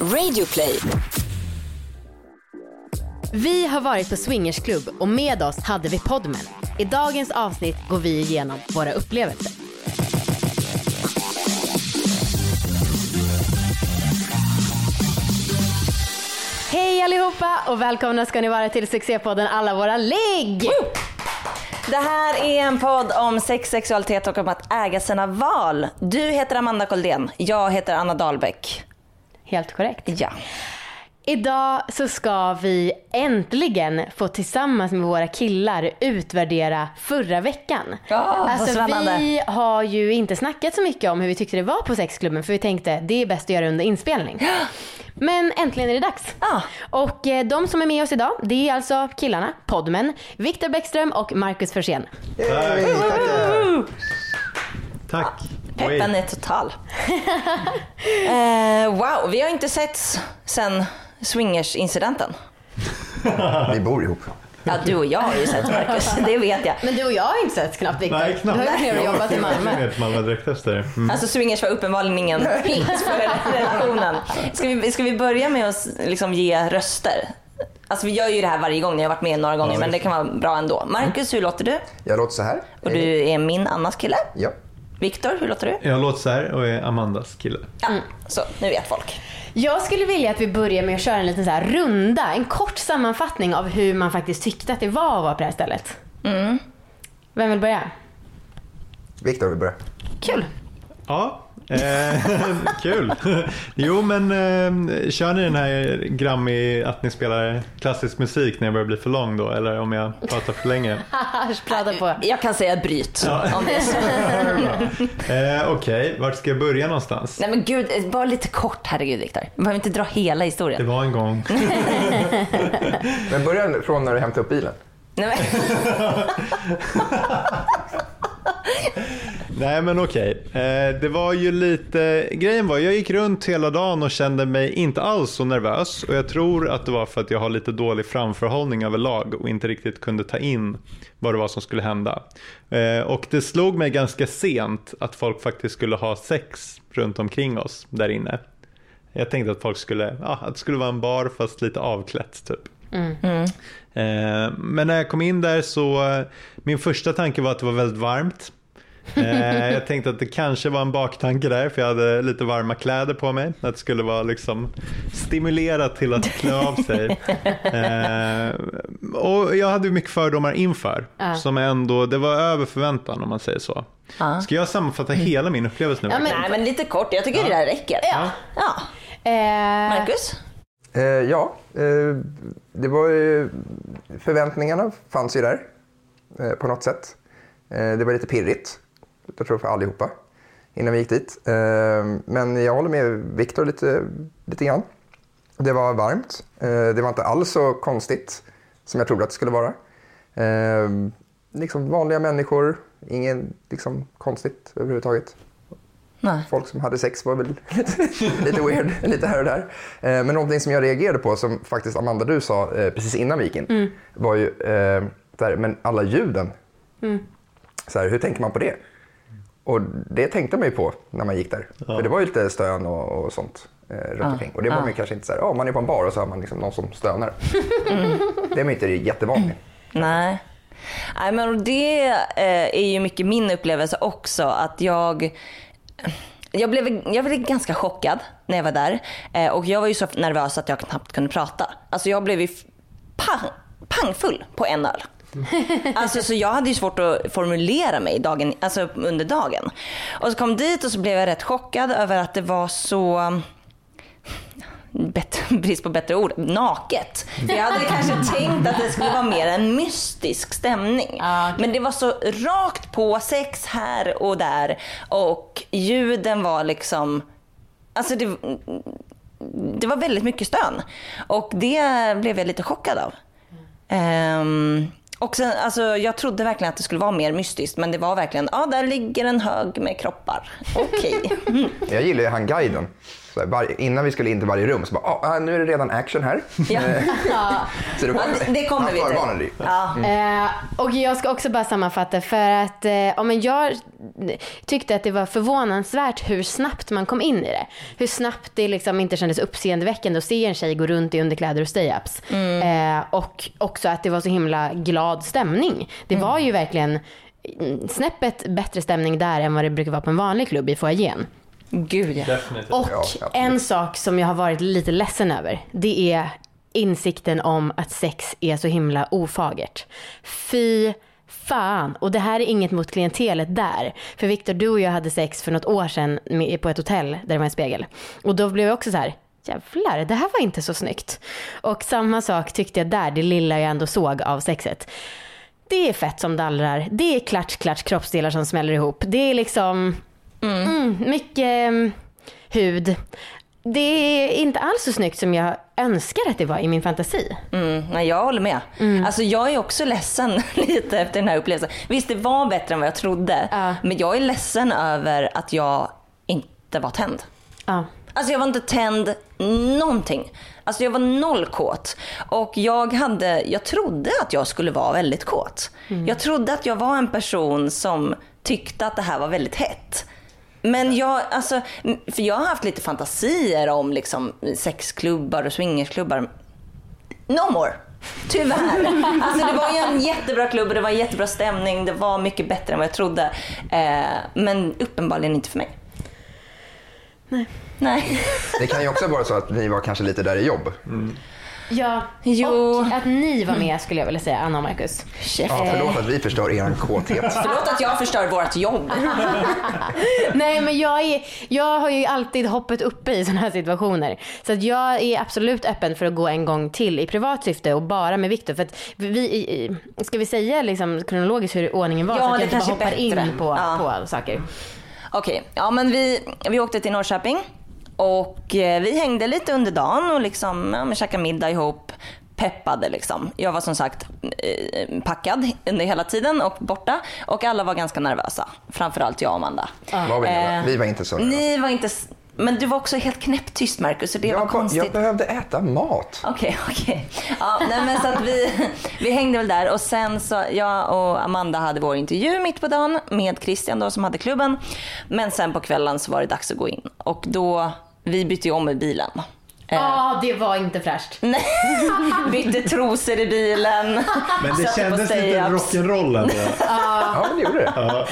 Radioplay. Vi har varit på swingersklubb och med oss hade vi Podmen. I dagens avsnitt går vi igenom våra upplevelser. Hej allihopa och välkomna ska ni vara till succépodden Alla våra ligg! Det här är en podd om sex, sexualitet och om att äga sina val. Du heter Amanda Koldén, jag heter Anna Dahlbäck. Helt korrekt. Ja. Idag så ska vi äntligen få tillsammans med våra killar utvärdera förra veckan. Vad alltså, vi har ju inte snackat så mycket om hur vi tyckte det var på sexklubben för vi tänkte det är bäst att göra under inspelning. Men äntligen är det dags. Ja. Och eh, de som är med oss idag det är alltså killarna, Podmen, Viktor Bäckström och Marcus Forsén. Tackar. Tack. Peppen är total. eh, wow, vi har inte setts sen swingers-incidenten. Vi bor ihop. Ja, du och jag har ju sett Marcus, det vet jag. Men du och jag har inte sett knappt Viktor. Nej, knappt. Du har ju jobbat i Malmö. Jag Malmö direkt efter. Mm. Alltså swingers var uppenbarligen ingen hit för relationen. Ska vi, ska vi börja med att liksom ge röster? Alltså vi gör ju det här varje gång, ni har varit med några gånger, men det kan vara bra ändå. Marcus, hur låter du? Jag låter så här. Och du är min Annas kille. Ja. Viktor, hur låter du? Jag låter så här och är Amandas kille. Ja, så nu vet folk. Jag skulle vilja att vi börjar med att köra en liten så här runda, en kort sammanfattning av hur man faktiskt tyckte att det var att vara på det här stället. Vem vill börja? Viktor vill börja. Kul. Ja, kul. Jo, men eh, kör ni den här Grammy att ni spelar klassisk musik när jag börjar bli för lång då? Eller om jag pratar för länge? Prata på. Jag kan säga bryt om det är så. Eh, Okej, vart ska jag börja någonstans? Nej men gud, bara lite kort herregud Viktor. Vi behöver inte dra hela Det historien. var en gång. Men börja från när du hämtade upp bilen. Nej, men, Nej men okej. Eh, det var ju lite, grejen var jag gick runt hela dagen och kände mig inte alls så nervös och jag tror att det var för att jag har lite dålig framförhållning överlag och inte riktigt kunde ta in vad det var som skulle hända. Eh, och det slog mig ganska sent att folk faktiskt skulle ha sex runt omkring oss där inne. Jag tänkte att folk skulle, ja, att det skulle vara en bar fast lite avklätt typ. Eh, Men när jag kom in där så, min första tanke var att det var väldigt varmt. Eh, jag tänkte att det kanske var en baktanke där för jag hade lite varma kläder på mig. Att det skulle vara liksom stimulerat till att klä av sig. Eh, och jag hade ju mycket fördomar inför. Ja. Som ändå, det var över förväntan om man säger så. Ska jag sammanfatta hela min upplevelse nu? Ja, men- nej men lite kort, jag tycker det där räcker. Ja. ja. Marcus? Eh, ja, eh, det var ju... Förväntningarna fanns ju där eh, på något sätt. Eh, det var lite pirrigt, jag tror för allihopa, innan vi gick dit. Eh, men jag håller med Viktor lite, lite grann. Det var varmt. Eh, det var inte alls så konstigt som jag trodde att det skulle vara. Eh, liksom vanliga människor, inget liksom, konstigt överhuvudtaget. Nej. Folk som hade sex var väl lite, lite weird, lite här och där. Eh, men någonting som jag reagerade på, som faktiskt Amanda du sa eh, precis innan vi gick in, var ju eh, så här, men alla ljuden. Så här, hur tänker man på det? Och det tänkte man ju på när man gick där. För det var ju lite stön och, och sånt eh, runt omkring. Och det var man ju kanske inte så här, ja man är på en bar och så har man liksom någon som stönar. Det är man inte jättevan vid. Nej. Nej men det eh, är ju mycket min upplevelse också att jag jag blev, jag blev ganska chockad när jag var där. Eh, och jag var ju så nervös att jag knappt kunde prata. Alltså jag blev ju pang, pangfull på en öl. Alltså så jag hade ju svårt att formulera mig dagen, alltså under dagen. Och så kom dit och så blev jag rätt chockad över att det var så bättre, brist på bättre ord, naket. För jag hade kanske tänkt att det skulle vara mer en mystisk stämning. Ja, okej. Men det var så rakt på, sex här och där. Och ljuden var liksom, alltså det, det var väldigt mycket stön. Och det blev jag lite chockad av. Ehm, och sen, alltså, jag trodde verkligen att det skulle vara mer mystiskt, men det var verkligen, ja där ligger en hög med kroppar. Okej. Jag gillar ju han guiden. Så var, innan vi skulle in till varje rum så bara, ah, nu är det redan action här. Ja. Så det, var, Ja, det- det kommer vi till. Ja. Eh, och jag ska också bara sammanfatta för att eh, ja, men jag tyckte att det var förvånansvärt hur snabbt man kom in i det. Hur snabbt det liksom inte kändes uppseendeväckande att se en tjej gå runt i underkläder och stay-ups. Eh, och också att det var så himla glad stämning. Det var ju verkligen mm, snäppet bättre stämning där än vad det brukar vara på en vanlig klubb i foajén. Gud ja. Definitivt. Och Ja, en sak som jag har varit lite ledsen över, det är insikten om att sex är så himla ofagert. Fy fan. Och det här är inget mot klientelet där. För Viktor, du och jag hade sex för något år sedan på ett hotell där det var en spegel. Och då blev jag också så här, jävlar, det här var inte så snyggt. Och samma sak tyckte jag där, det lilla jag ändå såg av sexet. Det är fett som dallrar, det är klatsch, klatsch, kroppsdelar som smäller ihop. Det är liksom mm, mycket mm, hud. Det är inte alls så snyggt som jag önskar att det var i min fantasi. Mm, nej, jag håller med. Alltså, jag är också ledsen lite efter den här upplevelsen. Visst, det var bättre än vad jag trodde. Ja. Men jag är ledsen över att jag inte var tänd. Ja. Alltså jag var inte tänd någonting. Alltså jag var noll kåt. Och jag, hade, jag trodde att jag skulle vara väldigt kåt. Jag trodde att jag var en person som tyckte att det här var väldigt hett. Men jag, alltså, för jag har haft lite fantasier om liksom sexklubbar och swingersklubbar. No more. Tyvärr. Alltså det var ju en jättebra klubb och det var en jättebra stämning. Det var mycket bättre än vad jag trodde. Eh, men uppenbarligen inte för mig. Nej. Nej. Det kan ju också vara så att ni var kanske lite där i jobb. Ja, Jo. och att ni var med skulle jag vilja säga, Anna och Marcus. Ja, förlåt att vi förstör er kåthet. Förlåt att jag förstör vårt jobb. Nej men jag, är, jag har ju alltid hoppet uppe i sådana här situationer. Så att jag är absolut öppen för att gå en gång till i privat syfte och bara med Viktor. För att vi, ska vi säga liksom kronologiskt hur ordningen var Ja, så att det jag inte bara hoppar bättre. in på, Ja. på saker. Okej, ja men vi, vi åkte till Norrköping och eh, vi hängde lite under dagen och liksom, ja, men käkade middag ihop. Peppade liksom. Jag var som sagt eh, packad under hela tiden och borta och alla var ganska nervösa. Framförallt jag och Amanda. Var vi, Eh, vi var inte så nervösa. Ni var inte, s- men du var också helt knäpptyst Marcus och det var Jag, konstigt. jag behövde äta mat. Okej, okej. Ja, nej, men så att vi, vi hängde väl där och sen så jag och Amanda hade vår intervju mitt på dagen med Christian då som hade klubben. Men sen på kvällen så var det dags att gå in och då, vi bytte ju om i bilen. Ja, Eh, ah, det var inte fräscht. Nej, bytte trosor i bilen. Men det kändes lite rock'n'roll ändå. Ja, men det gjorde det.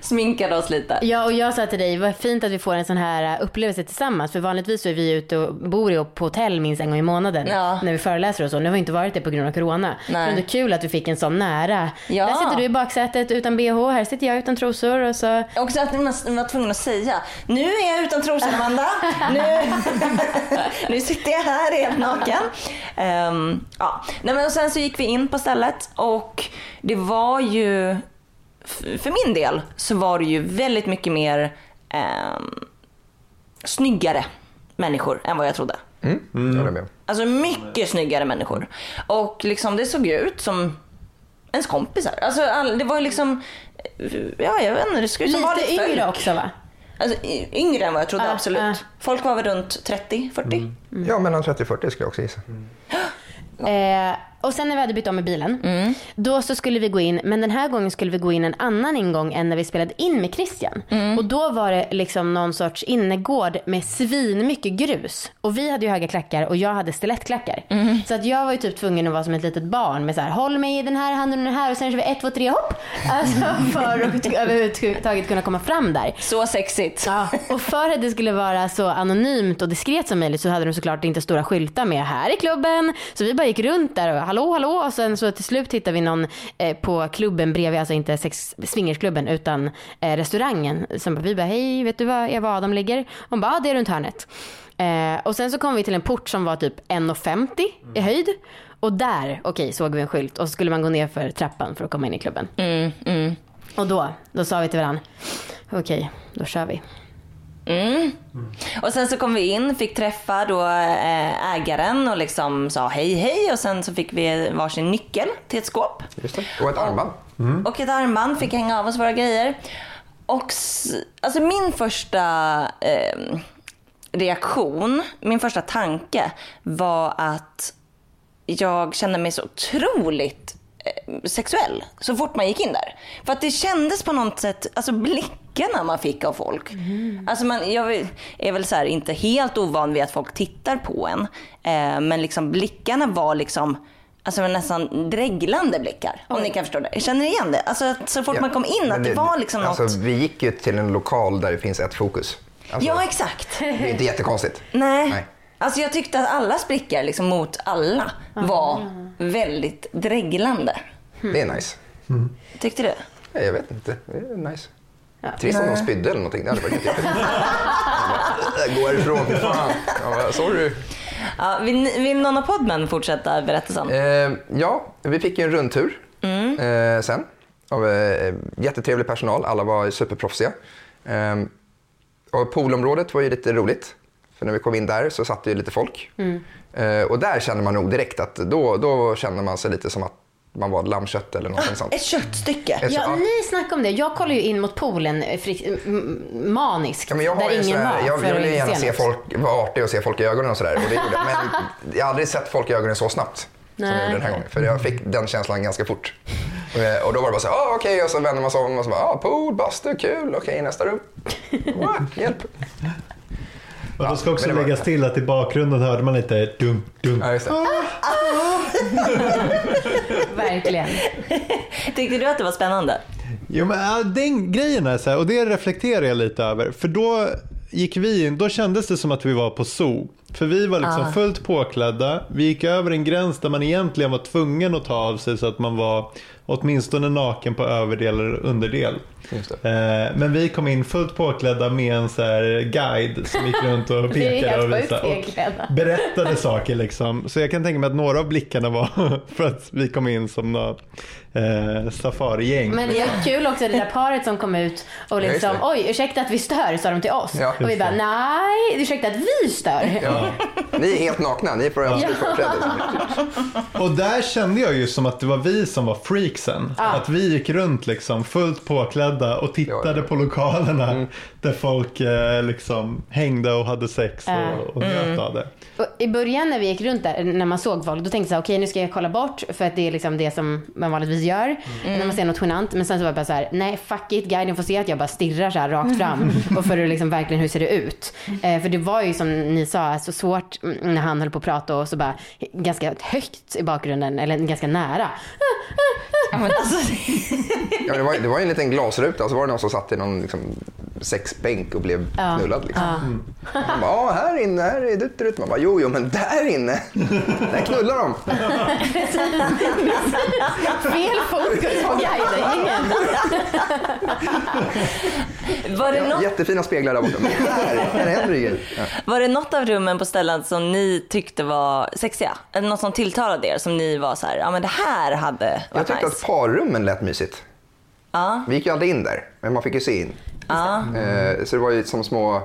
Sminkade oss lite. Ja, och jag sa till dig, vad fint att vi får en sån här uh, upplevelse tillsammans. För vanligtvis så är vi ute och bor på hotell minst en gång i månaden. Ja. När vi föreläser och så. Nu har vi inte varit det på grund av corona. Nej. Men det är kul att vi fick en sån nära. Ja. Där sitter du i baksätet utan bh, här sitter jag utan trosor och så. Också att man var tvungen att säga, nu är jag utan trosor Amanda. Nu, nu sitter jag här helt naken. Ehm, ja. Nej, men och sen så gick vi in på stället och det var ju, för min del så var det ju väldigt mycket mer um, snyggare människor än vad jag trodde. Mm. Med. Alltså mycket snyggare människor. Och liksom det såg ju ut som ens kompisar. Alltså all, det var ju liksom, ja jag vet inte, det som Lite vanligt folk. yngre också va? Alltså, yngre än vad jag trodde, Ja, absolut. ja. Folk var väl runt 30, 40? Ja, mellan 30 och 40 skulle jag också gissa. Eh, och sen när vi hade bytt om i bilen, Mm. då så skulle vi gå in, men den här gången skulle vi gå in en annan ingång än när vi spelade in med Christian. Mm. Och då var det liksom någon sorts innergård med svin mycket grus. Och vi hade ju höga klackar och jag hade stilettklackar. Mm. Så att jag var ju typ tvungen att vara som ett litet barn med så här, håll mig i den här handen och den här och sen kör vi ett, två, tre, hopp. Alltså för att överhuvudtaget kunna komma fram där. Så sexigt. Ja, och för att det skulle vara så anonymt och diskret som möjligt så hade de såklart inte stora skyltar med här i klubben. Så vi bara gick runt där och hallå hallå och sen så till slut hittade vi någon eh, på klubben bredvid, alltså inte sex, swingersklubben utan eh, restaurangen. Som bara, vi bara hej vet du var Eva och Adam ligger? Hon bara ja det är runt hörnet. Eh, och sen så kom vi till en port som var typ 1,50 i höjd. Och där, okej, såg vi en skylt och så skulle man gå ner för trappan för att komma in i klubben. Mm, mm. Och då, då sa vi till varandra, okej, då kör vi. Mm. Och sen så kom vi in, fick träffa då eh, ägaren och liksom sa hej hej och sen så fick vi varsin nyckel till ett skåp. Och ett armband. Och ett armband, fick hänga av oss våra grejer. Och alltså min första eh, reaktion, min första tanke var att jag kände mig så otroligt sexuell så fort man gick in där. För att det kändes på något sätt, alltså blickarna man fick av folk. Alltså man, jag är väl så här, inte helt ovan vid att folk tittar på en. Eh, men liksom blickarna var liksom Alltså nästan dreglande blickar. Om ni kan förstå det. Jag känner igen det. Alltså att så fort Ja, man kom in att det var liksom något. alltså, Vi gick ju till en lokal där det finns ett fokus. Alltså, Ja exakt. Det är inte jättekonstigt. Nej. Nej. Alltså jag tyckte att allas blickar liksom mot alla var väldigt dreglande. Det är nice. Tyckte du? Nej, jag vet inte. Det är nice. Trist om de spydde eller någonting. Det hade varit jättejobbigt. Gå härifrån, fy fan. Bara, sorry. Ja, vill, vill någon av podmen fortsätta berättelsen? Eh, ja, vi fick ju en rundtur Mm. eh, sen. Av eh, jättetrevlig personal. Alla var superproffsiga. Eh, och poolområdet var ju lite roligt. För när vi kom in där så satt det ju lite folk. Mm. Eh, och där kände man nog direkt att då, då kände man sig lite som att man var lammkött eller någonting sånt. Ett köttstycke. Ett- Ja, ni snackade om det. Jag kollar ju in mot poolen eh, maniskt. Ja, men jag, har där ingen var. jag, jag vill gärna se något. folk, vara artig och se folk i ögonen och sådär. Och det gjorde jag. Men jag har aldrig sett folk i ögonen så snabbt som jag Nej. gjorde den här gången. För jag fick den känslan ganska fort. Och, och då var det bara så här, ah, okej, och så vänder man sig om och så bara, ah, pool, bastu, kul, okej, nästa rum. Wow, hjälp. Och då ska också det var- läggas till att i bakgrunden hörde man lite dum, dum. Ja, just det. Verkligen. Tyckte du att det var spännande? Jo men den grejen är så här, och det reflekterar jag lite över. För då gick vi in, då kändes det som att vi var på zoo. För vi var liksom Ah. fullt påklädda. Vi gick över en gräns där man egentligen var tvungen att ta av sig så att man var åtminstone naken på överdel eller underdel. Eh, men vi kom in fullt påklädda med en så här guide som gick runt och pekade och, visade, och berättade saker. Liksom. Så jag kan tänka mig att några av blickarna var för att vi kom in som något eh, safarigäng. Men det var kul också det där paret som kom ut och liksom, oj ursäkta att vi stör, sa de till oss. Ja. och vi bara, nej ursäkta att vi stör. Ja. Ni är helt nakna, ni får absolut företräde. Och där kände jag ju som att det var vi som var freaksen. Att vi gick runt liksom fullt påklädda och tittade Ja, ja. på lokalerna Mm. Där folk eh, liksom hängde och hade sex och, och njöt av det. I början när vi gick runt där, när man såg folk, då tänkte jag så här, okej nu ska jag kolla bort för att det är liksom det som man vanligtvis gör när man ser något genant. Men sen så var det bara så här, nej fuck it, guiden får se att jag bara stirrar så här rakt fram och för att liksom verkligen hur ser det ut. Eh, för det var ju som ni sa, så svårt mm, när han höll på att prata och så bara ganska högt i bakgrunden, eller ganska nära. Ja, alltså, det, var, det var ju en liten glasruta och så var det någon som satt i någon liksom, sexbänk och blev Ja. knullad. Liksom. Ja. Man bara, ah, här inne, här är det ut. Man bara, jo, jo, men där inne, där knullar de. Fel fokus på guidingen. var, det Ja, något, jättefina speglar där borta. Men här, här händer det. Ja. var det något av rummen på ställen som ni tyckte var sexiga? Eller något som tilltalade er som ni var så här, ja men det här hade Jag varit tyckte nice? att parrummen lät mysigt. Ja, Vi gick ju aldrig in där, men man fick ju se in. Ja. Eh, så det var ju som små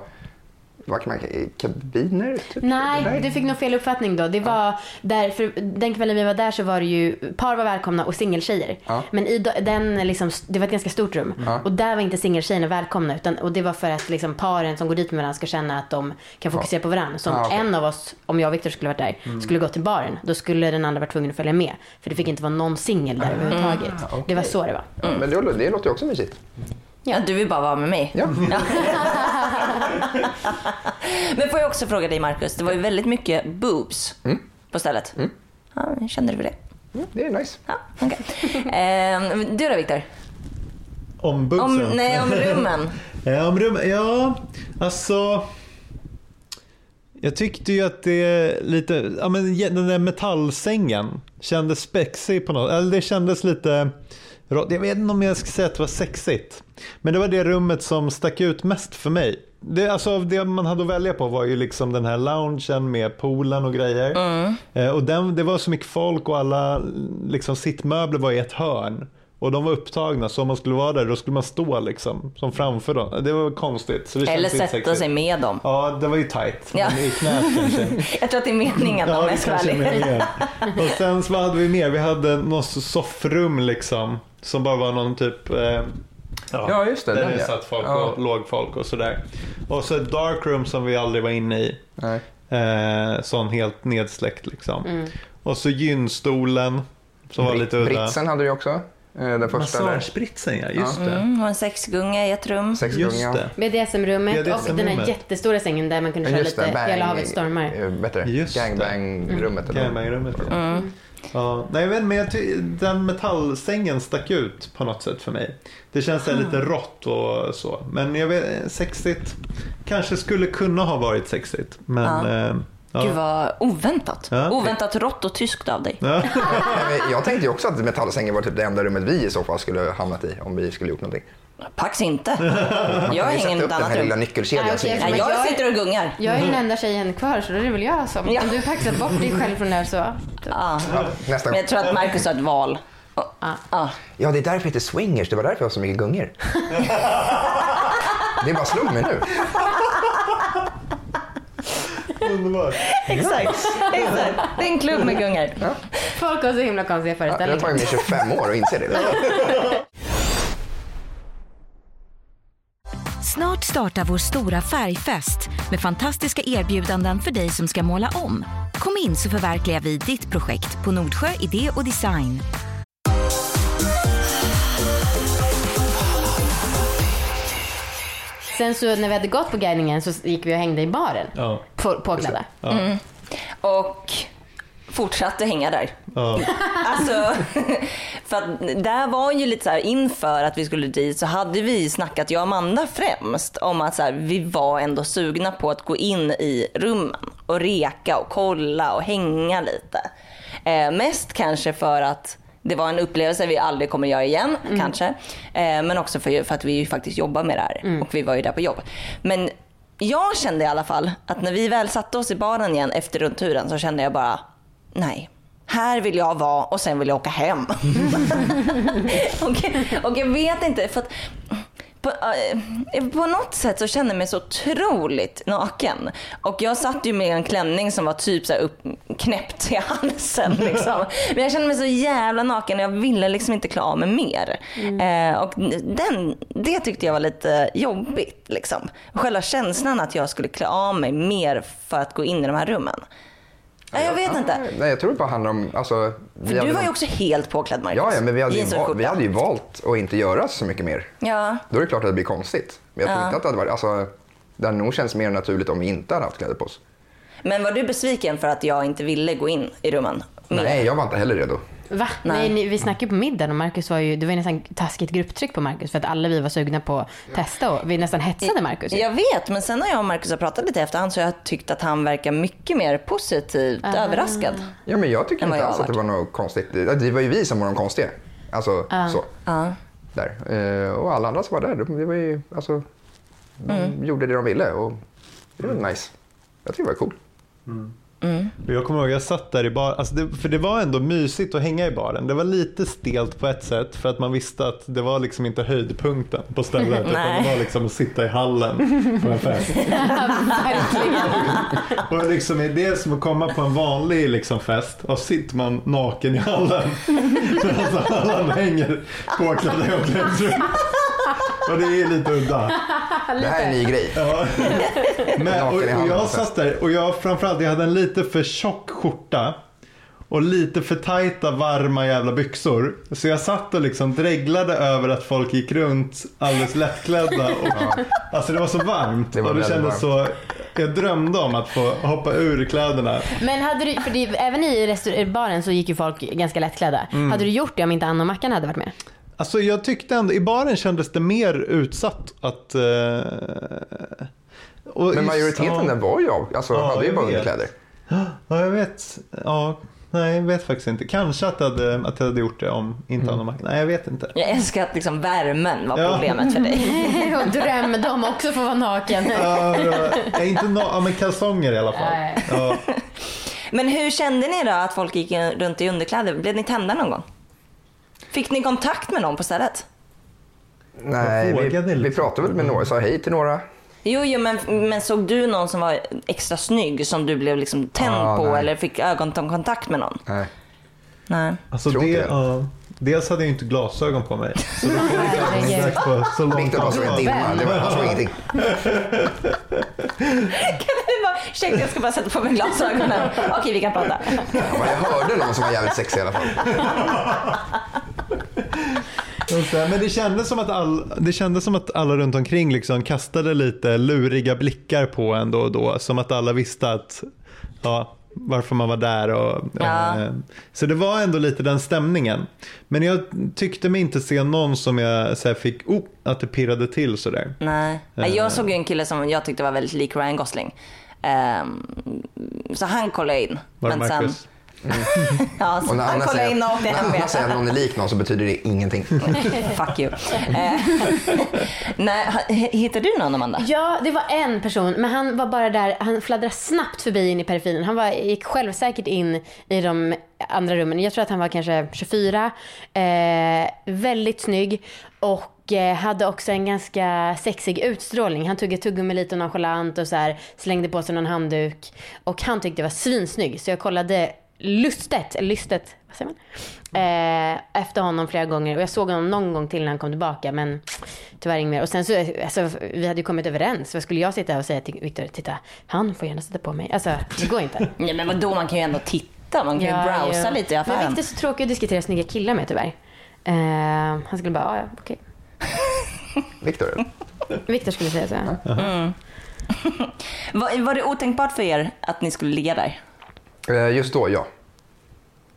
vad kan man, kabiner? Typ? Nej, du fick nog fel uppfattning då. Det var där, för den kvällen vi var där så var det ju par var välkomna och singeltjejer. Ja. Men i den liksom, det var ett ganska stort rum. Ja. Och där var inte singeltjejerna välkomna. Utan, och det var för att liksom, paren som går dit med varandra ska känna att de kan fokusera på varandra. Så om Ja, okej. en av oss, om jag och Viktor skulle varit där, skulle gå till baren. Då skulle den andra vara tvungen att följa med. För det fick inte vara någon singel där överhuvudtaget. Det var så det var. Ja, men det, det låter ju också mysigt. Ja, du vill bara vara med mig. Ja. Men får jag också fråga dig Marcus, det var ju väldigt mycket boobs på stället. Ja, kände du för det? Mm, det är nice. Ja, okej. Ehm, du då Viktor? Om Om, boobsen. nej, om rummen. Ja, om rum, ja, alltså. Jag tyckte ju att det lite, ja men den där metallsängen kändes spexig på något, eller det kändes lite. Jag vet inte om jag ska säga att det var sexigt. Men det var det rummet som stack ut mest för mig. Det, alltså, det man hade att välja på var ju liksom den här loungen med poolen och grejer. Eh, och den, det var så mycket folk och alla liksom, sittmöbler var i ett hörn. Och de var upptagna så om man skulle vara där då skulle man stå liksom som framför dem. Det var konstigt. Så det Eller sätta sexigt. sig med dem. Ja, det var ju tight. Ja. Men i knät kanske. Jag tror att det är meningen om Ja, jag det ska kanske är meningen. Och sen så vad hade vi mer? Vi hade något soffrum liksom. Som bara var någon typ, eh, Ja, just det, Där den, det ja. satt folk Ja. och låg folk och sådär. Och så ett darkroom som vi aldrig var inne i. Nej. Eh, sån helt nedsläckt liksom. Mm. Och så gynstolen som var lite udda. Britsen hade du också. eh, Den första där. Massagespritsen ja, just det. Mm, och en sexgunga i ett rum. Just Sexgunga. det. BDSM-rummet och den här jättestora sängen där man kunde köra lite Hela havet stormar. eh, Just det. gangbang-rummet. eller vad? Gangbang-rummet ja. Mm. Ja. Nej men jag ty- den metallsängen stack ut på något sätt för mig. Det känns så här lite rått och så. Men jag vet, sexigt. Kanske skulle kunna ha varit sexigt. Men Ja. eh, ja. Gud vad oväntat. Ja. Oväntat rått och tyskt av dig. Ja. Jag tänkte ju också att metallsängen var typ det enda rummet vi i så fall skulle ha hamnat i om vi skulle gjort någonting. Pax inte. Jag har den annat här lilla rum. nyckelkedjan. Men jag jag- sitter och gungar. Jag är den enda tjejen kvar så då är det väl jag som... Ja. Om du paxat bort dig själv från det här så... Ja. Nästa Men gång. jag tror att Marcus har ett val. Och- Ja. Ja, det är därför det heter swingers. Det var därför jag har så mycket gungor. Det bara slog mig nu. Underbart. Exakt. Exakt. Det är en klubb med gungar. Folk har så himla konstiga Ja, det har föreställningar. tagit mig 25 år att inse det. Snart startar vår stora färgfest med fantastiska erbjudanden för dig som ska måla om. Kom in så förverkligar vi ditt projekt på Nordsjö Idé och Design. Sen så när vi hade gått på guidningen så gick vi och hängde i baren. Ja. På, påklädda. Mm. Och fortsatte hänga där. Ja. Alltså, för att där var ju lite så här inför att vi skulle dit så hade vi snackat, jag och Amanda främst, om att så här, vi var ändå sugna på att gå in i rummen och reka och kolla och hänga lite. Eh, mest kanske för att det var en upplevelse vi aldrig kommer göra igen, kanske. Eh, men också för, för att vi ju faktiskt jobbar med det här och vi var ju där på jobb. Men jag kände i alla fall att när vi väl satte oss i baren igen efter rundturen så kände jag bara, nej. Här vill jag vara och sen vill jag åka hem. och, och jag vet inte, för att på, eh, på något sätt så kände jag mig så otroligt naken. Och jag satt ju med en klänning som var typ så här uppknäppt till halsen. Liksom. Men jag kände mig så jävla naken och jag ville liksom inte klä av mig mer. Eh, och den, det tyckte jag var lite jobbigt. Liksom. Själva känslan att jag skulle klä av mig mer för att gå in i de här rummen. Nej, jag vet inte. Nej, jag tror det bara handlar om... Alltså, För du var ju också helt påklädd Marcus. Ja, ja, men vi hade, ju, Jeans vi hade ju valt att inte göra så mycket mer. Ja. Då är det klart att det blir konstigt. Men jag tror Ja. inte att det hade varit... Alltså, det hade nog känts mer naturligt om vi inte hade haft kläder på oss. Men var du besviken för att jag inte ville gå in i rummen? mer? Nej, jag var inte heller redo. Va? Nej. Nej, vi snackade ju på middagen och Marcus var ju, det var ju nästan taskigt grupptryck på Marcus för att alla vi var sugna på att testa och vi nästan hetsade Marcus. Jag vet, men sen när jag och Marcus har pratat lite efterhand så har jag tyckt att han verkar mycket mer positivt överraskad. Ja, men jag tycker inte jag alls att det var något konstigt. Det var ju vi som var de konstiga. Alltså, så. Ja. Där. Eh, och alla andra som var där, de, det var ju, alltså, de Mm. gjorde det de ville. Och det var nice. Jag tycker det var cool. Och Jag kommer ihåg, jag satt där i baren, alltså det, för det var ändå mysigt att hänga i baren. Det var lite stelt på ett sätt för att man visste att det var liksom inte höjdpunkten på stället. utan det var liksom att sitta i hallen på en fest. Och liksom är det som att komma på en vanlig liksom fest och sitter man naken i hallen. Medan alla hänger påklädda i omklädningsrum. Och det är lite udda. Det här är en ny grej. Ja. Men, och, och jag satt där och jag framförallt jag hade en lite för tjock skjorta. Och lite för tajta varma jävla byxor. Så jag satt och liksom dreglade över att folk gick runt alldeles lättklädda. Och, Alltså det var så varmt. Det var och det kändes så, jag drömde om att få hoppa ur kläderna. Men hade du, för det, även i baren så gick ju folk ganska lättklädda. Mm. Hade du gjort det om inte Anna och Mackan hade varit med? Alltså jag tyckte ändå, i baren kändes det mer utsatt att... och Men just- majoriteten ja. där var ju av, alltså, Ja, hade ju jag bara underkläder. Ja, jag vet. Ja, nej, jag vet faktiskt inte. Kanske att jag hade, att jag hade gjort det om inte Anna Mac. Nej, jag vet inte. Jag älskar att liksom värmen var Ja. problemet för dig. och drömde om också få vara naken. Ja, jag är inte no- ja, men kalsonger i alla fall. Nej. Ja. Men hur kände ni då att folk gick runt i underkläder? Blev ni tända någon gång? Fick ni kontakt med någon på stället? Nej, vi, vågade vi liksom. pratade väl med några, sa hej till några. Jo, jo men, men såg du någon som var extra snygg som du blev liksom tänd Ah, på nej. eller fick ögonkontakt med någon? Nej. Nej. Alltså Tror det, ja, dels hade jag inte glasögon på mig. Så då kom jag inte direkt på så långt Viktor bara såg en dimma. Det var, han såg ingenting. Kan du bara, ursäkta jag ska bara sätta på mig glasögonen. Okej vi kan prata. Bara, jag hörde någon som var jävligt sexig i alla fall. Men det kändes, som att all, det kändes som att alla runt omkring liksom kastade lite luriga blickar på en då och då. Som att alla visste att, ja, varför man var där. Och, Ja. eh, så det var ändå lite den stämningen. Men jag tyckte mig inte se någon som jag så fick, oh, att det pirrade till sådär. Nej. Jag såg ju en kille som jag tyckte var väldigt lik Ryan Gosling. Ehm, så han kollade in. Var det Men sen, Marcus? ja, så Och när han Anna kollade in och säger, när Anna säger att någon är lik någon så betyder det ingenting. Fuck you. Eh, Nej, hittar du någon Amanda? Ja, det var en person, men han var bara där, han fladdrade snabbt förbi in i periferin. Han var, gick självsäkert in i de andra rummen. Jag tror att han var kanske 24, eh, väldigt snygg och eh, hade också en ganska sexig utstrålning. Han tog ett tuggummi lite nonchalant och så här, slängde på sig någon handduk. Och han tyckte jag var svinsnygg, så jag kollade lustet, eller lystet, vad säger man? Eh, efter honom flera gånger och jag såg honom någon gång till när han kom tillbaka men tyvärr inget mer. Och sen så, alltså, vi hade ju kommit överens. Vad skulle jag sitta och säga till Viktor, titta, han får gärna sätta på mig. Alltså, det går inte. Nej men vadå, man kan ju ändå titta. Man kan ju browsa jo. lite i Men affären. Viktor är så tråkig att diskutera snygga killar med tyvärr. Eh, han skulle bara, "Ja, ja, okej. Viktor? Viktor skulle säga så. här. Var, var det otänkbart för er att ni skulle ligga där? Eh, Just då, ja.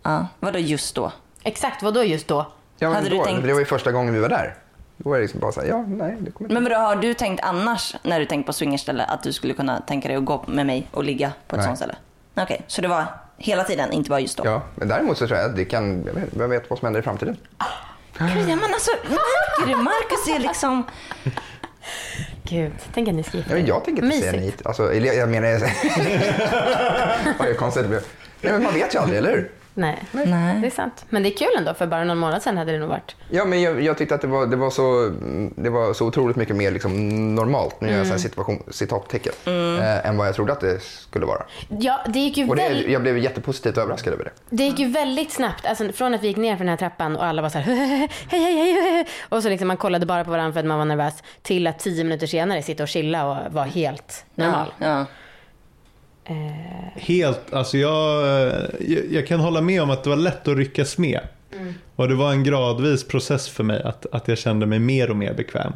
Ja. Vadå just då? Exakt, vad då just då? ja Hade du då, tänkt- Det var ju första gången vi var där. Då var det liksom bara så här, ja, nej, det kommer inte. Men vadå, har du tänkt annars när du tänkt på swingerställe att du skulle kunna tänka dig att gå med mig och ligga på ett Nej. sånt ställe? Okej, så det var hela tiden, inte bara just då? Ja, men däremot så tror jag att det kan, jag vet, vem vet vad som händer i framtiden? Ja, men alltså, märker du? Marcus är liksom... Gud, tänk att ni ska gifta er. jag tänker inte säga nej. Alltså, jag, jag menar... Vad konstigt det blev. Nej, men man vet ju aldrig, eller hur? Nej. Nej. det är sant. Men det är kul ändå, för bara någon månad sedan hade det nog varit. Ja, men jag, jag tyckte att det var, det, var så, det var så otroligt mycket mer liksom normalt, nu gör jag så här situation, citattecken, eh, än vad jag trodde att det skulle vara. Ja, det gick ju Och det, väldigt... jag blev jättepositivt överraskad över det. Det gick ju väldigt snabbt, alltså från att vi gick ner för den här trappan och alla var så här hej, hej, hej, hej, och så liksom man kollade bara på varandra för att man var nervös, till att tio minuter senare sitta och chilla och vara helt normal. Ja. Helt, alltså jag, jag, jag kan hålla med om att det var lätt att ryckas med. Och det var en gradvis process för mig att, att jag kände mig mer och mer bekväm.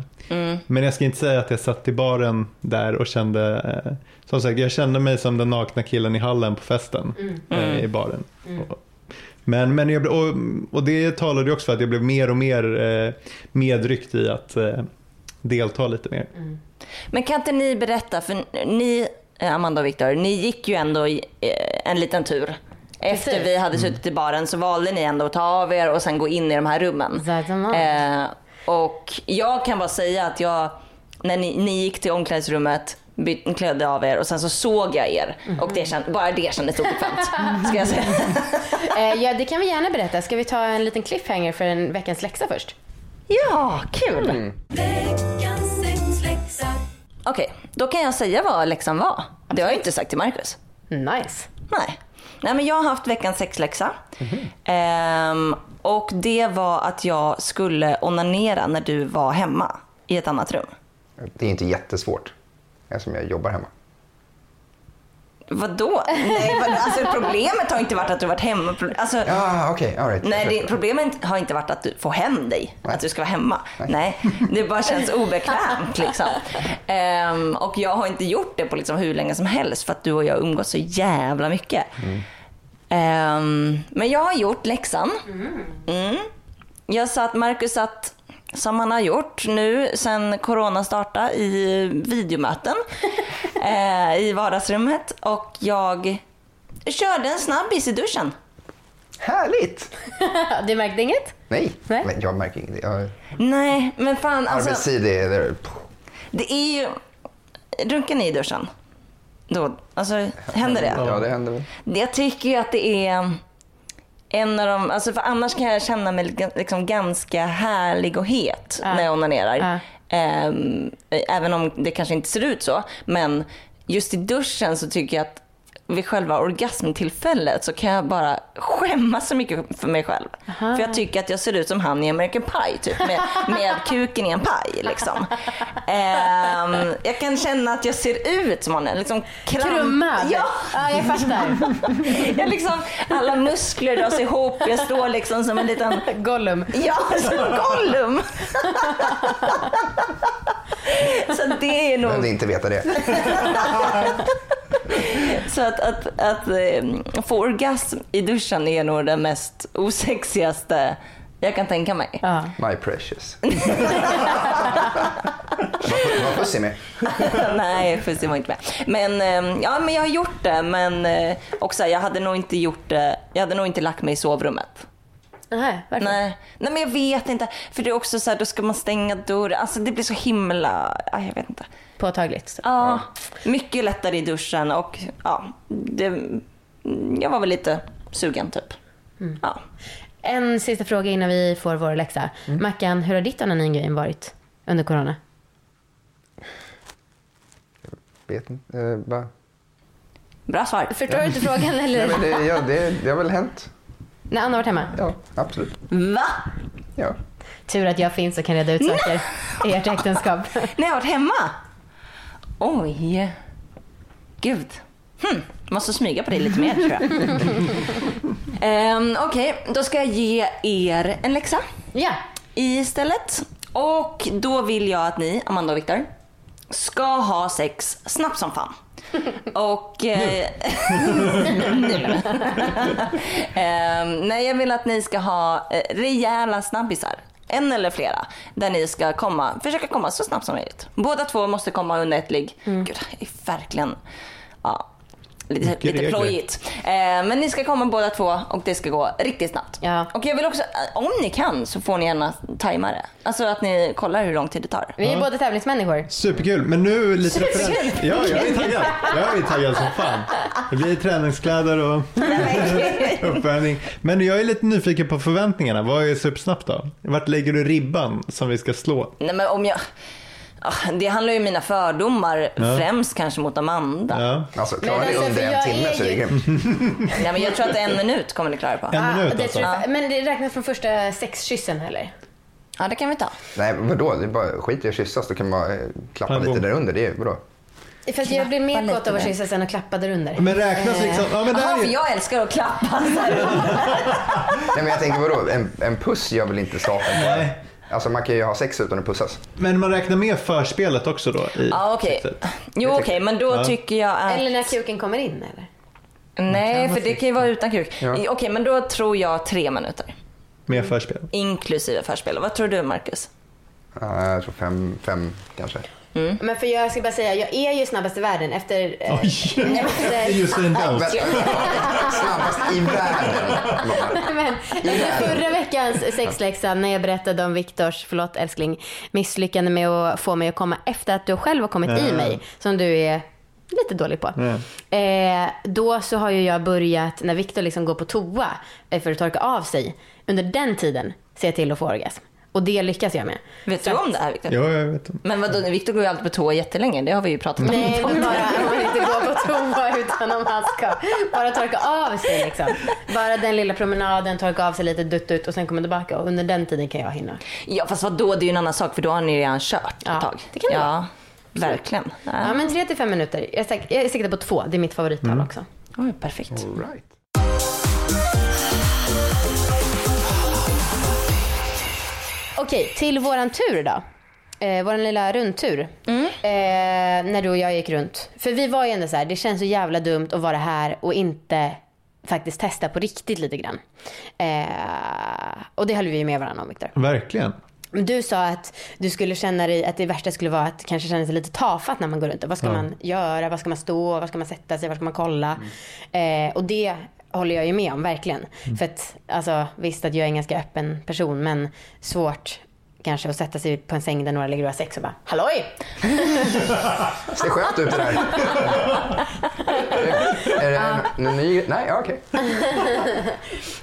Men jag ska inte säga att jag satt i baren där och kände, eh, som sagt jag kände mig som den nakna killen i hallen på festen eh, i baren. Och, men, men jag, och, och det talade ju också för att jag blev mer och mer eh, medryckt i att eh, delta lite mer. Men kan inte ni berätta, för ni, eh, Amanda och Viktor, ni gick ju ändå eh, en liten tur. Efter Precis. vi hade suttit i baren så valde ni ändå att ta av er och sen gå in i de här rummen. Eh, och jag kan bara säga att jag, när ni, ni gick till omklädningsrummet, byt, klädde av er och sen så såg jag er. Och det känd, bara det kändes obekvämt. Ska jag säga. Eh, ja, det kan vi gärna berätta. Ska vi ta en liten cliffhanger för en veckans läxa först? Ja, kul. Okej, då kan jag säga vad läxan var. Det har jag inte sagt till Marcus. Nice. Nej. Nej, men jag har haft veckans sexläxa. Ehm, och det var att jag skulle onanera när du var hemma i ett annat rum. Det är inte jättesvårt, eftersom jag jobbar hemma. Vadå? Nej, vad, alltså problemet har inte varit att du varit hemma. Alltså, Ja, okej, all right. Nej, det, problemet har inte varit att du får hem dig, Nej. att du ska vara hemma. Nej, det bara känns obekvämt liksom. Ehm, och jag har inte gjort det på liksom hur länge som helst för att du och jag umgås så jävla mycket. Ehm, men jag har gjort läxan. Mm. Jag satt, Marcus satt, som han har gjort nu sen corona startade, i videomöten eh, i vardagsrummet. Och jag körde en snabbis i duschen. Härligt! du märkte inget? Nej, Nej. Men jag märker inget. Jag, Nej, men fan alltså. arbetstid, det är... Det är Det är ju... Runkar ni i duschen? Då, alltså, händer det? ja, det händer väl. Jag tycker ju att det är en av de... Alltså för annars kan jag känna mig liksom ganska härlig och het Ja. när jag onanerar. Ja. Ehm, även om det kanske inte ser ut så. Men just i duschen så tycker jag att vid själva orgasmtillfället så kan jag bara skämmas så mycket för mig själv. För jag tycker att jag ser ut som han i American Pie, typ med, med kuken i en paj. Liksom. Ehm, jag kan känna att jag ser ut som honom. Liksom kram- Krummad. Ja, ja, jag fattar. jag liksom, alla muskler dras ihop, jag står liksom som en liten Gollum. Ja, som Gollum! så det är nog Behövde inte veta det. Så att, att, att eh, få orgasm i duschen är nog det mest osexigaste jag kan tänka mig. Ja. My precious. Vad pussig med. Nej, det var inte med. Men, eh, ja, men jag har gjort det. Men eh, också, jag hade nog inte gjort det. Jag hade nog inte lagt mig i sovrummet. Nej, varför? Nej. Nej, men jag vet inte. För det är också så här, då ska man stänga dörren. Alltså det blir så himla, ja, jag vet inte. Påtagligt. Ja, mycket lättare i duschen och ja, det, jag var väl lite sugen typ. Ja. En sista fråga innan vi får vår läxa. Mackan, hur har ditt onaningame varit under corona? Vet inte. Eh, va? Bra svar. Förstår du inte frågan Nej, eller? men det, ja, det, det har väl hänt. När Anna har varit hemma? Ja, absolut. Va? Ja. Tur att jag finns och kan reda ut saker i ert äktenskap. När jag har varit hemma? Oj. Gud. Hm. Måste smyga på det lite mer tror jag. um, Okej, då ska jag ge er en läxa Ja. istället. Och då vill jag att ni, Amanda och Viktor, ska ha sex snabbt som fan. Och... Eh, nu. Ehm, nej, jag vill att ni ska ha eh, rejäla snabbisar. En eller flera. Där ni ska komma, försöka komma så snabbt som möjligt. Båda två måste komma under ett ligg. Gud, det är verkligen... Ja, lite, Mycket lite regler. plojigt. Eh, men ni ska komma båda två och det ska gå riktigt snabbt. Ja. Och jag vill också, eh, om ni kan så får ni gärna tajma det. Alltså att ni kollar hur lång tid det tar. Vi är båda tävlingsmänniskor. Superkul, men nu lite referens. Ja, jag är taggad. Jag är taggad som fan. Det blir träningskläder och uppvärmning. Men jag är lite nyfiken på förväntningarna. Vad är supersnabbt då? Vart lägger du ribban som vi ska slå? Nej men om jag... Ah, Det handlar ju om mina fördomar, främst kanske mot Amanda. Ja. Alltså, klarar Men ni alltså, under en jag timme är så är det. Nej, men jag tror att en minut kommer ni klara på. En Ah, minut det alltså? tror jag, men det räknas från första sexkyssen eller? Ja, det kan vi ta. Nej, vadå? Det är bara skit i att kyssas. Då kan man eh, klappa Ja, lite där under. Det är vadå? Fast jag blir mer kåt av att där. kyssa sen och klappa där under. Men räknas liksom... Ja, men det Jaha, här för är... jag älskar att klappa. så här. Nej, men jag tänker vadå? En, en puss gör väl inte saken? Nej. Alltså man kan ju ha sex utan att pussas. Men man räknar med förspelet också då? I Ja, okej. sexet. Jo, okej, men då Ja. tycker jag att... Eller när kuken kommer in eller? Nej, för det kan ju vara utan kuk. Ja. Okej, men då tror jag tre minuter. Med förspel. Inklusive förspel. Vad tror du, Marcus? Ja, jag tror fem, fem kanske. Men för jag ska bara säga, jag är ju snabbast i världen efter... eh, Oj! efter Just snabbast i världen. Men efter förra veckans sexläxa när jag berättade om Viktors, förlåt älskling, misslyckande med att få mig att komma efter att du själv har kommit i Ja. mig, som du är lite dålig på. Eh, då så har ju jag börjat, när Viktor liksom går på toa eh, för att torka av sig, under den tiden jag till att få orgasm. Och det lyckas jag med. Vet du om det här, Victor? Ja, jag vet. Men vadå, Victor går ju alltid på toa jättelänge. Det har vi ju pratat om. Nej, men bara om man inte går på toa utan om han ska bara torka av sig liksom. Bara den lilla promenaden, torka av sig lite dutt ut och sen komma tillbaka. Och under den tiden kan jag hinna. Ja, fast vadå, det är ju en annan sak för då har ni redan kört Ja, ett tag. det kan det Ja, verkligen. Ja. Men tre till fem minuter. Jag är säk- jag är säker på två. Det är mitt favorittal också. Oj, perfekt. All right. Okej, till våran tur då. Eh, våran lilla rundtur. Eh, när du och jag gick runt. För vi var ju ändå så här, det känns så jävla dumt att vara här och inte faktiskt testa på riktigt lite grann. Eh, och det höll vi ju med varandra om Viktor. Verkligen. Du sa att du skulle känna dig, att det värsta skulle vara att kanske känna sig lite tafatt när man går runt. Vad ska Ja. man göra? Vad ska man stå? Var ska man sätta sig? Var ska man kolla? Eh, och det håller jag ju med om, verkligen. För att, alltså, visst att jag är en ganska öppen person, men svårt kanske att sätta sig på en säng där några ligger och har sex och bara Halloj! Ser skönt ut det där. är det en, en ny... Nej, ja, okej.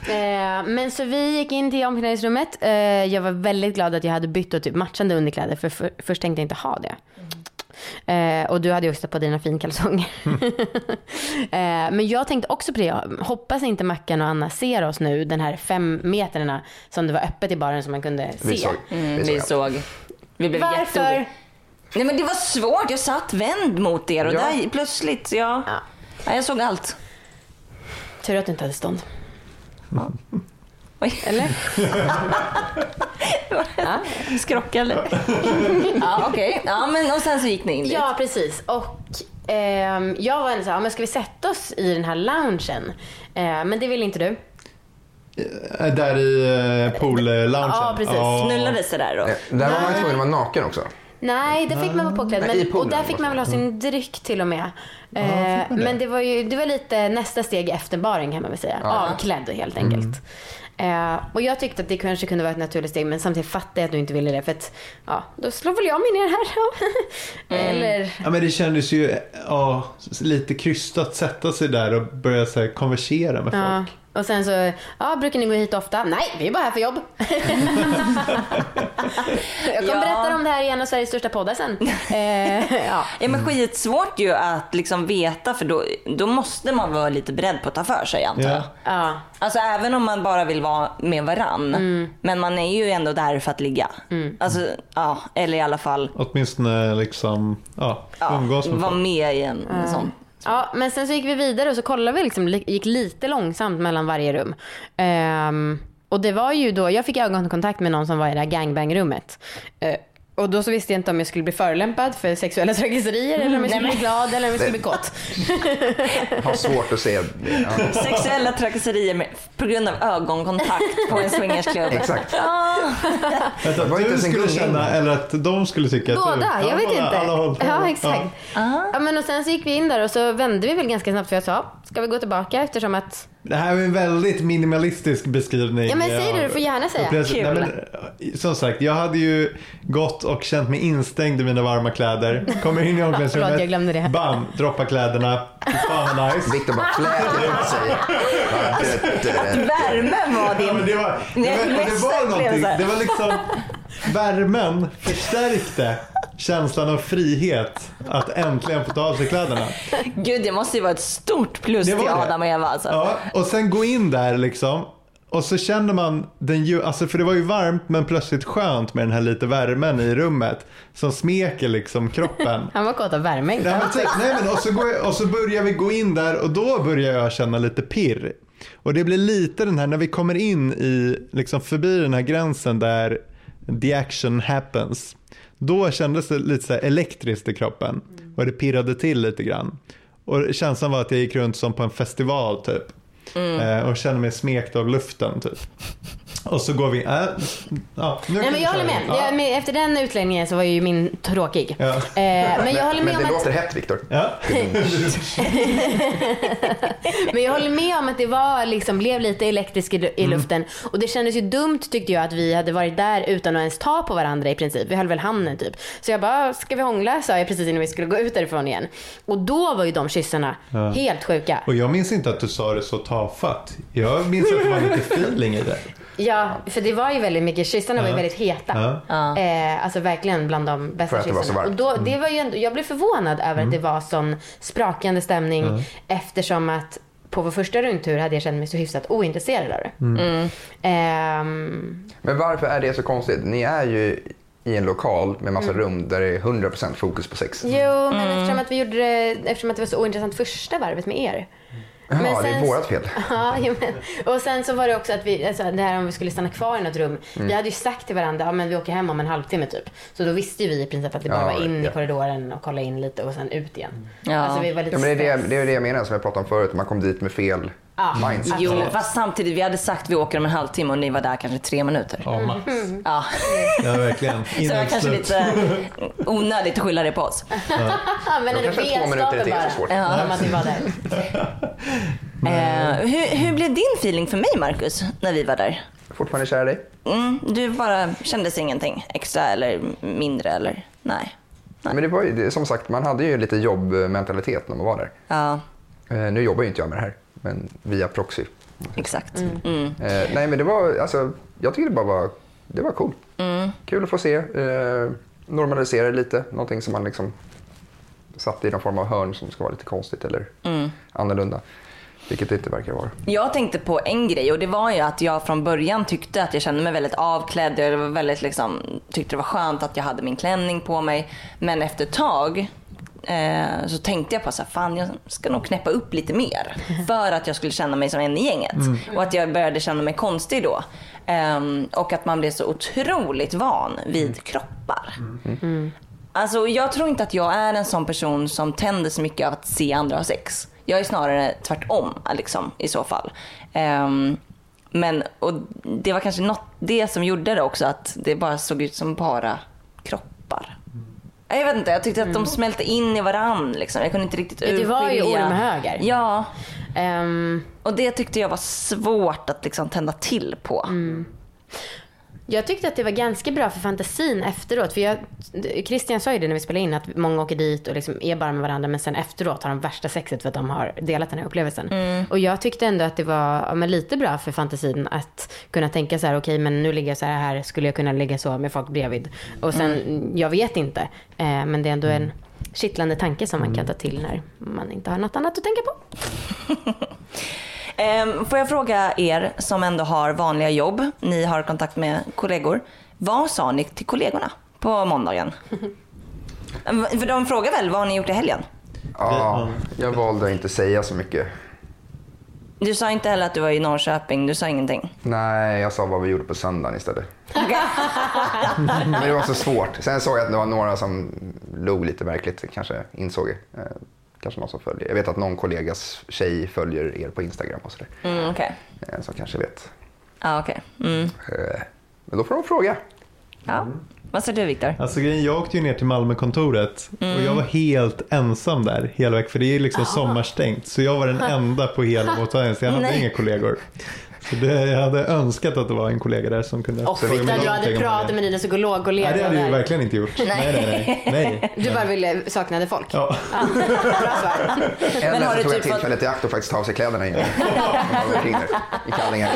Eh, men så vi gick in till omklädningsrummet. Eh, jag var väldigt glad att jag hade bytt och typ matchande underkläder för, för först tänkte jag inte ha det. Eh, och du hade ju också på dina finkalsonger. eh, men jag tänkte också på det, jag hoppas inte Mackan och Anna ser oss nu, den här fem metrarna som det var öppet i baren som man kunde se. Vi såg. Mm, vi såg vi såg. Vi blev Varför? Nej men det var svårt, jag satt vänd mot er och Ja. där plötsligt, ja. Ja. ja. Jag såg allt. Tur att du inte hade stånd. Oj. Eller? ja. Skrocka eller? ja okej. Ja men och sen så gick ni in dit. ja, precis. Och ehm, jag var så här, ja, men ska vi sätta oss i den här loungen? Eh, men det ville inte du. Eh, Där i eh, pool-loungen. Ja, precis. Knullades det där då? Eh, Där var man tvungen att vara naken också. Nej, det fick man vara påklädd. Men, och där fick man väl ha sin dryck till och med. Eh, men det var ju det var lite nästa steg efter baren kan man väl säga. Avklädd helt enkelt. Eh, och jag tyckte att det kanske kunde vara ett naturligt steg men samtidigt fattade jag att du inte ville det för att ja, då slår väl jag mig ner här. Eller Ja, men det kändes ju ja, lite krystat att sätta sig där och börja så här, konversera med ja. Och sen så, ja brukar ni gå hit ofta? Nej, vi är bara här för jobb. jag kommer Ja. berätta om det här i en av Sveriges största poddar sen. Eh, ja. Ja men skitsvårt ju att liksom veta för då, då måste man vara lite beredd på att ta för sig antar Ja. jag. Ja. Alltså även om man bara vill vara med varann. Mm. Men man är ju ändå där för att ligga. Alltså ja, eller i alla fall Åtminstone liksom, ja, umgås med vara med i en sån. Ja, men sen så gick vi vidare och så kollade vi liksom, gick lite långsamt mellan varje rum. Um, och det var ju då, jag fick ögonkontakt med någon som var i det här gangbangrummet. Uh, och då så visste jag inte om jag skulle bli förolämpad för sexuella trakasserier eller om jag skulle bli glad eller om jag skulle bli kåt. Har svårt att se. Ja, Sexuella trakasserier med, på grund av ögonkontakt på en swingersklubb. exakt. Vänta, Det var inte du skulle känna eller att de skulle tycka att du... Båda, jag Ja, vet båda, inte. alla håll. Ja, exakt. Ja. Ja, men och sen så gick vi in där och så vände vi väl ganska snabbt för jag sa, ska vi gå tillbaka eftersom att Det här är en väldigt minimalistisk beskrivning. Ja, men säg det, du får gärna säga. Kul. Nej, men, som sagt, jag hade ju gått och känt mig instängd i mina varma kläder. Kommer in i omklädningsrummet. jag glömde det. Bam, droppa kläderna. Fan vad nice. Viktor bara fläker ut sig. Värmen var Ja, men din... det var, det var, det var någonting, upplevelse. det var liksom Värmen förstärkte känslan av frihet att äntligen få ta av sig kläderna. Gud det måste ju vara ett stort plus till. Adam och Eva alltså. Ja, och sen gå in där liksom. Och så känner man den ju, alltså för det var ju varmt men plötsligt skönt med den här lite värmen i rummet som smeker liksom kroppen. han var kåt av värme. Nej, men, typ, nej, men, och, så går jag, och så börjar vi gå in där och då börjar jag känna lite pirr. Och det blir lite den här, när vi kommer in i, liksom förbi den här gränsen där the action happens. Då kändes det lite så elektriskt i kroppen och det pirrade till lite grann. Och känslan var att jag gick runt som på en festival typ. Eh, och kände mig smekt av luften typ. Och så går vi, äh, ja, nu Nej men jag håller med. Ja. Jag, efter den utläggningen så var ju min tråkig. Ja. Eh, men jag håller med Men om det att låter hett Viktor. Ja. Men jag håller med om att det var, liksom, blev lite elektriskt i, i Mm. luften. Och det kändes ju dumt tyckte jag att vi hade varit där utan att ens ta på varandra i princip. Vi höll väl handen typ. Så jag bara, ska vi hångla? sa jag precis innan vi skulle gå ut därifrån igen. Och då var ju de kyssarna helt sjuka. Och jag minns inte att du sa det så tafatt. Jag minns att det var lite feeling i det. Ja, för det var ju väldigt mycket, kyssarna var ju väldigt heta. Ja. Eh, alltså verkligen bland de bästa För att det var så kyssarna. Och varmt. då, det var ju ändå, jag blev förvånad över att det var sån sprakande stämning eftersom att på vår första rundtur hade jag känt mig så hyfsat ointresserad av det. Ehm, Men varför är det så konstigt? Ni är ju i en lokal med massa rum där det är 100% fokus på sex. jo, men eftersom att vi gjorde det, eftersom att det var så ointressant första varvet med er. Ja, Men det är sen- vårat fel. Ja, men, och sen så var det också att vi, alltså det här om vi skulle stanna kvar i något rum. Mm. Vi hade ju sagt till varandra, ja men vi åker hem om en halvtimme typ. Så då visste ju vi i princip att det bara Ja, var in ja. i korridoren och kolla in lite och sen ut igen. Ja. Alltså vi var lite Ja, men det, är det, det är det jag menar som jag pratade om förut. Man kom dit med fel Ja. mindset. Jo, fast samtidigt, vi hade sagt vi åker om en halvtimme och ni var där kanske tre minuter. Ja, max. Ja, Ja, verkligen. så det var kanske lite onödigt att skylla det på oss. Men Då det kanske två minuter inte är så svårt. Ja. Om att vi var där. Eh, hur, hur blev din feeling för mig Marcus, när vi var där? Fortfarande kär i dig? Mm, du bara kändes ingenting extra eller mindre eller? Nej. Men det var ju, som sagt, man hade ju lite jobbmentalitet när man var där. Ja, Eh, nu jobbar ju inte jag med det här, men via proxy. exakt. Mm. Eh, nej, men det var, alltså, jag tycker det bara var, det var cool. Mm. Kul att få se. Eh, normalisera det lite, någonting som man liksom satt i någon form av hörn som ska vara lite konstigt eller Mm. annorlunda. Vilket det inte verkar vara. Jag tänkte på en grej och det var ju att jag från början tyckte att jag kände mig väldigt avklädd. Jag var väldigt liksom, tyckte det var skönt att jag hade min klänning på mig. Men efter ett tag eh, så tänkte jag på så här, fan jag ska nog knäppa upp lite mer. För att jag skulle känna mig som en i gänget. Och att jag började känna mig konstig då. Ehm, och att man blev så otroligt van vid kroppar. Alltså jag tror inte att jag är en sån person som tänder så mycket av att se andra ha sex. Jag är snarare tvärtom liksom, i så fall. Ehm, men och det var kanske något, det som gjorde det också att det bara såg ut som bara kroppar. Jag vet inte, jag tyckte att de smälte in i varann. Liksom. Jag kunde inte riktigt Mm. Ja, det var ju urskilja. ormhögar. Ja, Ehm, och det tyckte jag var svårt att liksom tända till på. Mm. Jag tyckte att det var ganska bra för fantasin efteråt. För jag, Christian sa ju det när vi spelade in att många åker dit och liksom är bara med varandra men sen efteråt har de värsta sexet för att de har delat den här upplevelsen. Och jag tyckte ändå att det var ja, lite bra för fantasin att kunna tänka så här: okej men nu ligger jag så här, här skulle jag kunna ligga så med folk bredvid. Och sen, jag vet inte. Eh, men det är ändå en kittlande tanke som man kan ta till när man inte har något annat att tänka på. Ehm, får jag fråga er som ändå har vanliga jobb, ni har kontakt med kollegor. Vad sa ni till kollegorna på måndagen? För de frågar väl vad har ni gjort i helgen? Ja, jag valde att inte säga så mycket. Du sa inte heller att du var i Norrköping, du sa ingenting. Nej, jag sa vad vi gjorde på söndagen istället. Men det var så svårt. Sen såg jag att det var några som log lite märkligt, kanske insåg jag. Kanske någon som följer. Jag vet att någon kollegas tjej följer er på Instagram och sådär. Mm, Okej. Eh, som kanske vet. Ja, okej. Mm. Eh, men då får de fråga. Ja. Vad säger du Viktor? Alltså grejen, jag åkte ju ner till Malmökontoret och jag var helt ensam där hela veckan för det är liksom sommarstängt. Så jag var den enda på hela mottagningen så jag hade inga kollegor. Så det, jag hade önskat att det var en kollega där som kunde Och fråga mig Där du hade pratat med dina psykologkollegor. Nej det hade jag ju verkligen inte gjort. Nej, nej, nej. nej. Du bara ville, saknade folk. Ja. Bra svar. Eller har så du tog jag typ fått- tillfället i akt och faktiskt ta av sig kläderna igen. I kallingar.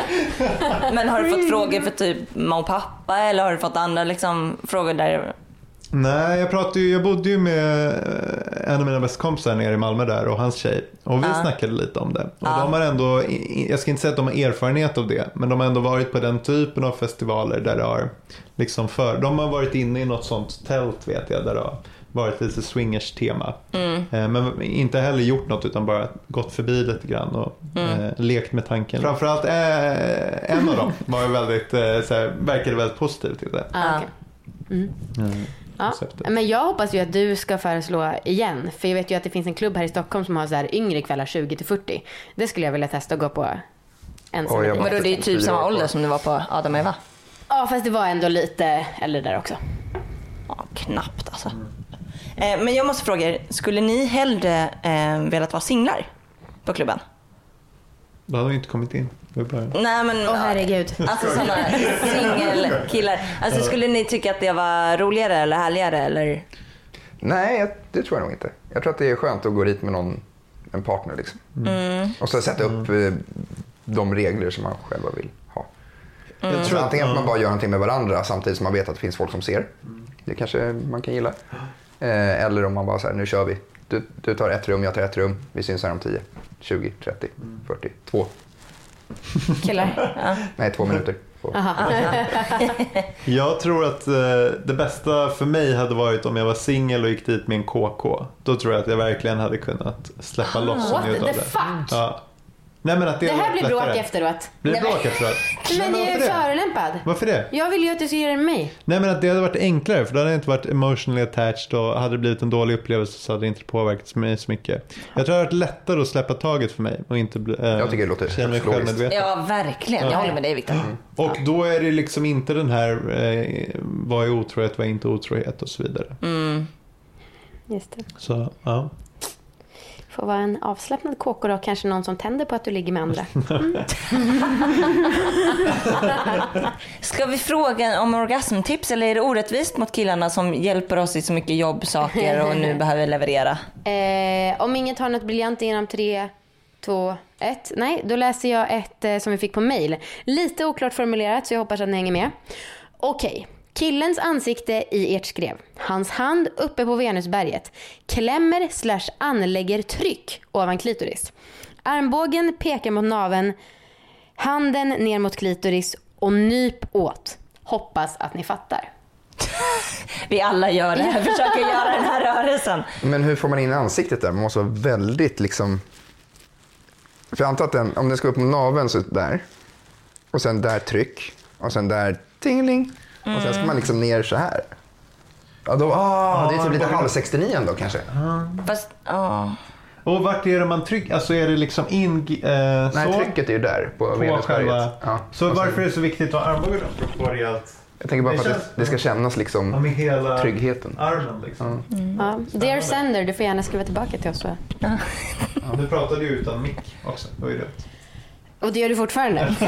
Men har du fått frågor för typ mamma och pappa eller har du fått andra liksom, frågor där? Nej, jag pratade ju, jag bodde ju med eh, en av mina bästa kompisar nere i Malmö där och hans tjej. Och vi Ja. snackade lite om det. Och Ja. de har ändå, jag ska inte säga att de har erfarenhet av det, men de har ändå varit på den typen av festivaler där det har liksom för, de har varit inne i något sånt tält vet jag, där det har varit lite swingers tema. Mm. Eh, Men inte heller gjort något utan bara gått förbi lite grann och Mm. eh, lekt med tanken. Framförallt eh, en av dem var väldigt, eh, såhär, verkade väldigt positiv till det. Ah, okej. Mm. Ja. konceptet. Men jag hoppas ju att du ska föreslå igen. För jag vet ju att det finns en klubb här i Stockholm som har så här yngre kvällar 20 till 40. Det skulle jag vilja testa att gå på ensam. Bara- Men då det är typ Fyra samma ålder som du var på Adam och Eva? Ja fast det var ändå lite äldre där också. Ja, knappt alltså. Eh, men jag måste fråga er, skulle ni hellre eh, velat vara singlar på klubben? Då hade vi inte kommit in. Nej men Åh herregud. alltså sådana singelkillar. Alltså skulle ni tycka att det var roligare eller härligare eller? Nej, jag- det tror jag nog inte. Jag tror att det är skönt att gå dit med någon, en partner. Liksom. Mm. Och så sätta upp eh, de regler som man själva vill ha. Jag Så att- antingen att man bara gör någonting med varandra samtidigt som man vet att det finns folk som ser. Det kanske man kan gilla. Eh, eller om man bara säger nu kör vi. Du, du tar ett rum, jag tar ett rum. Vi syns här om 10, 20, 30, 40, två. Killar. Nej, två minuter. Jag tror att eh, det bästa för mig hade varit om jag var singel och gick dit med en KK. Då tror jag att jag verkligen hade kunnat släppa loss och What njuta the av det. fuck? Ja. Nej, men att det, Det här blir bråk efteråt. Blir det bråk efteråt? Men jag är varför det? förolämpad. Varför det? Jag vill ju att du ska göra det med mig. Nej men att det hade varit enklare för då hade jag inte varit emotionally attached och hade det blivit en dålig upplevelse så hade det inte påverkat mig så mycket. Jag tror det hade varit lättare att släppa taget för mig och inte bli, eh, Jag tycker det låter känna mig självmedveten. Ja verkligen, jag håller med dig Viktor. Och då är det liksom inte den här eh, vad är otrohet, vad är inte otrohet och så vidare. Mm. Just det. Så ja. Får vara en avslappnad kåkor och kanske någon som tänder på att du ligger med andra. Ska vi fråga om orgasmtips eller är det orättvist mot killarna som hjälper oss i så mycket jobbsaker och nu behöver leverera? Eh, om inget har något briljant inom tre, två, ett. Nej, då läser jag ett eh, som vi fick på mail. Lite oklart formulerat så jag hoppas att ni hänger med. Okej. Killens ansikte i ert skrev. Hans hand uppe på Venusberget. Klämmer slash anlägger tryck ovan klitoris. Armbågen pekar mot naven. Handen ner mot klitoris och nyp åt. Hoppas att ni fattar. Vi alla gör det här, försöker göra den här rörelsen. Men hur får man in ansiktet där? Man måste vara väldigt liksom... För jag antar att den, om den ska upp mot naveln så där. Och sen där tryck. Och sen där tingeling. Och sen ska man liksom ner så här. Ja, då, ah, det är typ lite halv 69 då kanske. Fast, ja. Och vart är det man trycker? Alltså är det liksom in... Eh, Nej, så? trycket är ju där på, på Venusberget. själva... Ja. Så sen- varför är det så viktigt att ha armbågen proportionellt? Jag tänker bara Det för att känns- det, det ska kännas Ja, liksom med hela tryggheten. armen liksom. Ja. Dear Sender, du får gärna skriva tillbaka till oss. va? Ja, du pratade ju utan mick också. Det var ju dumt. Och det gör du fortfarande.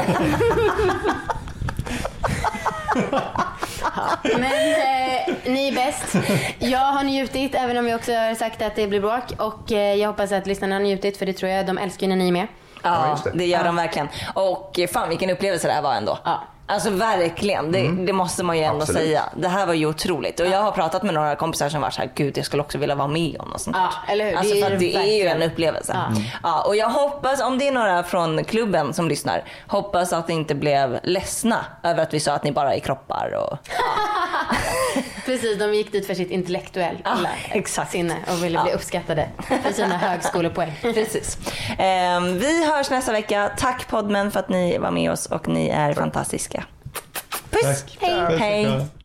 Ja, Men eh, ni är bäst. Jag har njutit, även om vi också har sagt att det blir bråk. Och eh, jag hoppas att lyssnarna har njutit, för det tror jag de älskar när ni är med. Ja, det. det gör de verkligen. Och eh, fan vilken upplevelse det här var ändå. Ja. Alltså verkligen, det, det måste man ju ändå Absolut. säga. Det här var ju otroligt. Och jag har pratat med några kompisar som var så här, gud jag skulle också vilja vara med om något sånt Ja, eller hur? Alltså Det är för att det är ju en upplevelse. Ja. Ja. och jag hoppas, om det är några från klubben som lyssnar, hoppas att ni inte blev ledsna över att vi sa att ni bara är kroppar och Precis, de gick dit för sitt intellektuella Ja, exakt. sinne och ville bli Ja. uppskattade för sina högskolepoäng. Precis. Ehm, vi hörs nästa vecka. Tack Podmen för att ni var med oss och ni är fantastiska. Puss! Tack. Hej! Puss och Hej! kram.